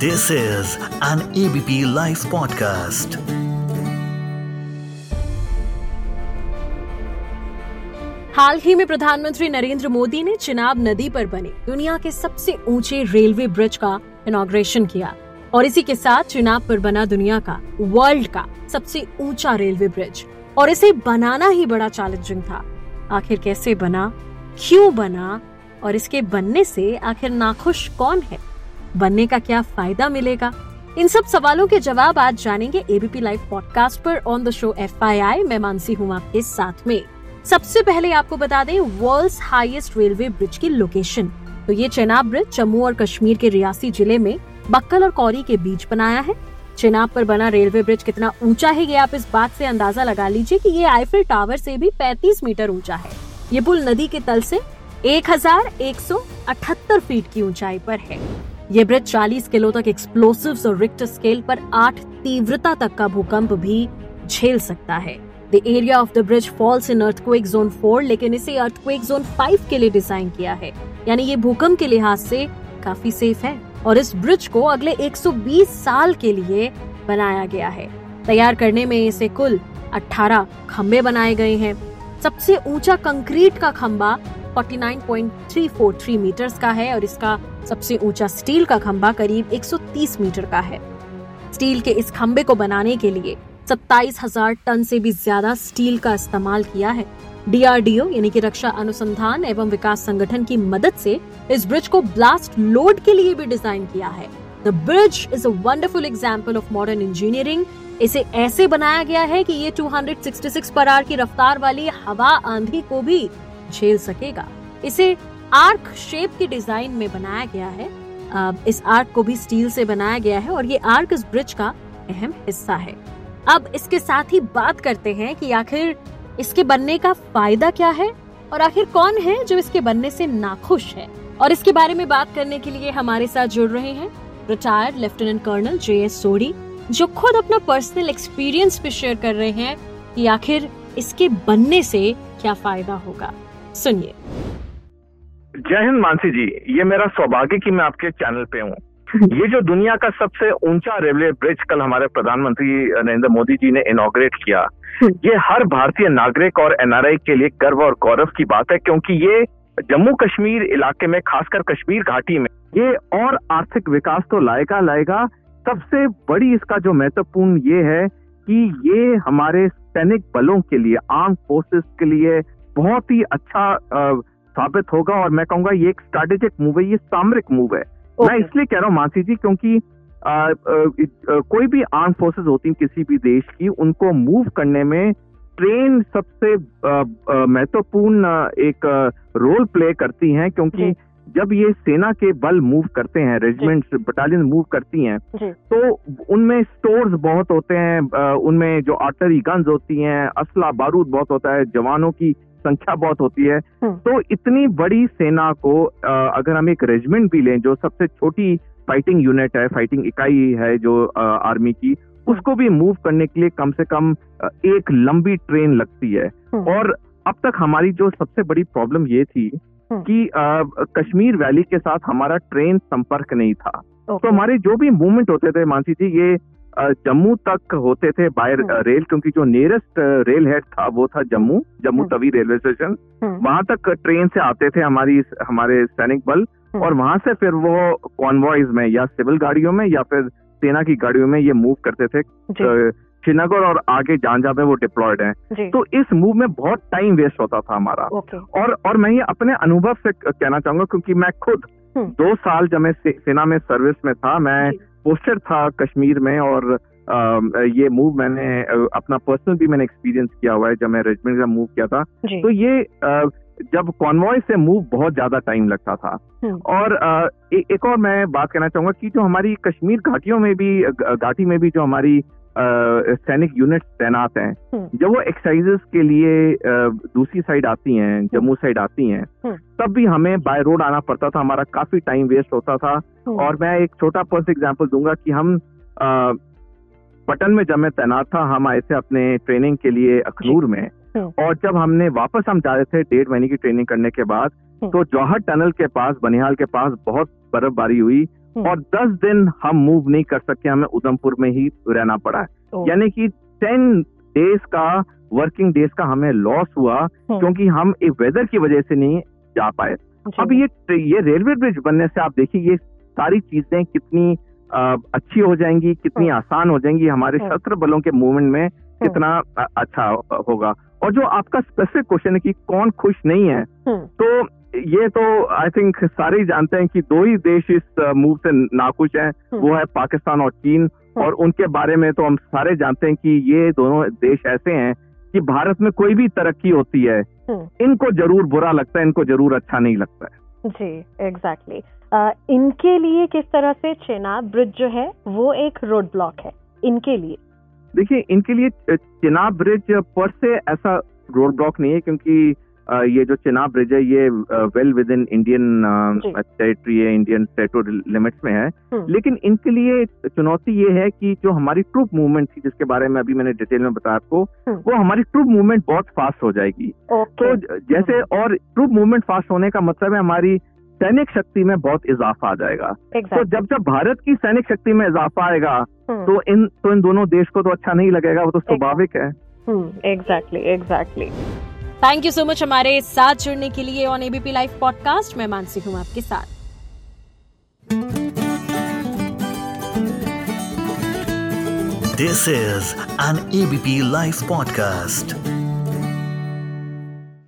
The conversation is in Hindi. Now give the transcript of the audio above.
This is an ABP Life podcast. हाल ही में प्रधानमंत्री नरेंद्र मोदी ने चिनाब नदी पर बने दुनिया के सबसे ऊँचे रेलवे ब्रिज का इनॉग्रेशन किया और इसी के साथ चिनाब पर बना दुनिया का, वर्ल्ड का सबसे ऊँचा रेलवे ब्रिज। और इसे बनाना ही बड़ा चैलेंजिंग था। आखिर कैसे बना? क्यों बना? और इसके बनने से आखिर नाखुश कौन है? बनने का क्या फ़ायदा मिलेगा? इन सब सवालों के जवाब आज जानेंगे एबीपी लाइव पॉडकास्ट पर ऑन द शो एफ़ मैं मानसी हूँ आपके साथ में। सबसे पहले आपको बता दें वर्ल्ड हाईएस्ट रेलवे ब्रिज की लोकेशन तो ये चेनाब ब्रिज जम्मू और कश्मीर के रियासी ज़िले में बक्कल और कौरी के बीच बनाया है। चेनाब पर बना रेलवे ब्रिज कितना ऊँचा है ये आप इस बात से अंदाज़ा लगा लीजिए कि ये आईफिल टावर से भी 35 मीटर ऊँचा है। ये पुल नदी के तल से 1178 फीट की ऊंचाई पर है। ये ब्रिज 40 किलो तक एक्सप्लोसिव्स और रिक्टर स्केल पर 8 तीव्रता तक का भूकंप भी झेल सकता है। The area of the bridge falls in earthquake zone 4 लेकिन इसे अर्थक्वेक जोन 5 के लिए डिज़ाइन किया है। यानी ये भूकंप के लिहाज से काफ़ी सेफ़ है और इस ब्रिज को अगले 120 साल के लिए बनाया गया है। तैयार करने में इसे कुल 18 खम्बे बनाए गए हैं। सबसे ऊँचा कंक्रीट का खंबा 49.343 मीटर्स का है और इसका सबसे ऊँचा स्टील का खंबा करीब 130 मीटर का है। स्टील के इस खंबे को बनाने के लिए सत्ताईस हज़ार टन से भी ज़्यादा स्टील का इस्तेमाल किया है। डीआरडीओ यानी कि रक्षा अनुसंधान एवं विकास संगठन की मदद से इस ब्रिज को ब्लास्ट लोड के लिए भी डिज़ाइन किया है। The bridge is a wonderful example of modern engineering इसे ऐसे बनाया गया है कि ये 266 पर आर की रफ्तार वाली हवा आंधी को भी झेल सकेगा। इसे आर्क शेप की डिज़ाइन में बनाया गया है। इस आर्क को भी स्टील से बनाया गया है और ये आर्क इस ब्रिज का अहम हिस्सा है। अब इसके साथ ही बात करते हैं कि आखिर इसके बनने का फ़ायदा क्या है और आखिर कौन है जो इसके बनने से नाखुश है? और इसके बारे में बात करने के लिए हमारे साथ जुड़ रहे हैं retired lieutenant colonel J S Sodhi जो खुद अपना पर्सनल एक्सपीरियंस भी शेयर कर रहे हैं कि आखिर इसके बनने से क्या फ़ायदा होगा। सुनिए। जय हिंद मानसी जी, ये मेरा सौभाग्य कि मैं आपके चैनल पे हूँ। ये जो दुनिया का सबसे ऊँचा रेलवे ब्रिज कल हमारे प्रधानमंत्री नरेंद्र मोदी जी ने इनोग्रेट किया, ये हर भारतीय नागरिक और एनआरआई के लिए गर्व और गौरव की बात है, क्योंकि ये जम्मू कश्मीर इलाके में, खासकर कश्मीर घाटी में, ये और आर्थिक विकास तो लाएगा लाएगा, सबसे बड़ी इसका जो महत्वपूर्ण ये है कि ये हमारे सैनिक बलों के लिए आर्म फोर्सेस के लिए बहुत ही अच्छा साबित होगा और मैं कहूँगा ये एक स्ट्रेटेजिक मूव है ये सामरिक मूव है। okay. मैं इसलिए कह रहा हूँ मानसी जी क्योंकि आ, आ, आ, कोई भी आर्म फोर्सेस होती हैं किसी भी देश की उनको मूव करने में ट्रेन सबसे महत्वपूर्ण एक रोल प्ले करती हैं क्योंकि जब ये सेना के बल मूव करते हैं रेजिमेंट बटालियन मूव करती हैं तो उनमें स्टोर्स बहुत होते हैं उनमें जो आर्टरी गन्स होती हैं असला बारूद बहुत होता है जवानों की संख्या बहुत होती है हम्म। तो इतनी बड़ी सेना को अगर हम एक रेजिमेंट भी लें जो सबसे छोटी फाइटिंग यूनिट है फाइटिंग इकाई है जो आर्मी की हम्म। उसको भी मूव करने के लिए कम से कम एक लंबी ट्रेन लगती है हम्म। और अब तक हमारी जो सबसे बड़ी प्रॉब्लम ये थी कि कश्मीर वैली के साथ हमारा ट्रेन संपर्क नहीं था तो हमारे जो भी मूवमेंट होते थे मानसी जी ये जम्मू तक होते थे बाय रेल हम्म। क्योंकि जो नियरेस्ट रेल हेड था वो था जम्मू जम्मू हम्म। Tawi railway station. हम्म। वहाँ तक ट्रेन से आते थे हमारी हमारे सैनिक बल और वहाँ से फिर वो कॉन्वॉइज में या सिविल गाड़ियों में या फिर सेना की गाड़ियों में ये मूव करते थे। श्रीनगर और आगे जहाँ पे वो डिप्लॉयड हैं। तो इस मूव में बहुत टाइम वेस्ट होता था हमारा। और और मैं ये अपने अनुभव से कहना चाहूँगा क्योंकि मैं खुद दो साल जब मैं सेना में सर्विस में था मैं पोस्टर था कश्मीर में और आ, ये मूव मैंने अपना पर्सनल भी मैंने एक्सपीरियंस किया हुआ है जब मैं रेजिमेंट का मूव किया था। तो ये आ, जब कॉन्वॉय से मूव बहुत ज़्यादा टाइम लगता था। हम्म। और आ, ए, एक और मैं बात कहना चाहूँगा कि जो हमारी कश्मीर घाटियों में भी घाटी में भी जो हमारी सैनिक यूनिट तैनात हैं। हम्म। जब वो एक्सरसाइजेस के लिए दूसरी साइड आती हैं हम्म। जम्मू साइड आती हैं तब भी हमें बाय रोड आना पड़ता था। हमारा काफ़ी टाइम वेस्ट होता था। और मैं एक छोटा पर्स एग्ज़ाम्पल दूँगा कि हम पटन में जब मैं तैनात था हम आए थे अपने ट्रेनिंग के लिए अखनूर में। और जब हमने वापस हम जा रहे थे डेढ़ महीने की ट्रेनिंग करने के बाद तो जौहर टनल के पास बनिहाल के पास बहुत बर्फबारी हुई। हम्म। और दस दिन हम मूव नहीं कर सके हमें उधमपुर में ही रहना पड़ा ओ, यानी कि टेन डेज़ का वर्किंग डेज़ का हमें लॉस हुआ हम्म, क्योंकि हम एक वेदर की वजह से नहीं जा पाए। अब ये ये रेलवे ब्रिज बनने से आप देखिए ये सारी चीज़ें कितनी अ, अच्छी हो जाएँगी कितनी हम्म। आसान हो जाएँगी हमारे हम्म। शस्त्र बलों के मूवमेंट में कितना अच्छा होगा। और जो आपका स्पेसिफिक क्वेश्चन है कि कौन खुश नहीं है हम्म, तो ये तो आई थिंक सारे ही जानते हैं कि दो ही देश इस मूव से नाखुश हैं हम्म। वो है पाकिस्तान और चीन और उनके बारे में तो हम सारे जानते हैं कि ये दोनों देश ऐसे हैं कि भारत में कोई भी तरक्की होती है हम्म। इनको ज़रूर बुरा लगता है इनको ज़रूर अच्छा नहीं लगता है जी एग्जैक्टली exactly. इनके लिए किस तरह से चेनाब ब्रिज जो है वो एक रोड ब्लॉक है इनके लिए देखिए इनके लिए चिनाब ब्रिज पर से ऐसा रोड ब्लॉक नहीं है क्योंकि ये जो चिनाब ब्रिज है ये well with in Indian territory है इंडियन टेरिटोरियल लिमिट्स में है। हम्म, लेकिन इनके लिए चुनौती ये है कि जो हमारी ट्रूप मूवमेंट थी जिसके बारे में अभी मैंने डिटेल में बताया आपको हम्म। वो हमारी ट्रूप मूवमेंट बहुत फास्ट हो जाएगी। तो जैसे और ट्रूप मूवमेंट फास्ट होने का मतलब है हमारी सैनिक शक्ति में बहुत इजाफा आ जाएगा। Exactly. तो जब जब भारत की सैनिक शक्ति में इजाफा आएगा हम्म, तो इन तो इन दोनों देश को तो अच्छा नहीं लगेगा वो तो स्वाभाविक है। Exactly exactly thank you so much हमारे साथ जुड़ने के लिए ऑन एबीपी लाइव पॉडकास्ट मैं मानसी हूँ आपके साथ this is an ABP live podcast.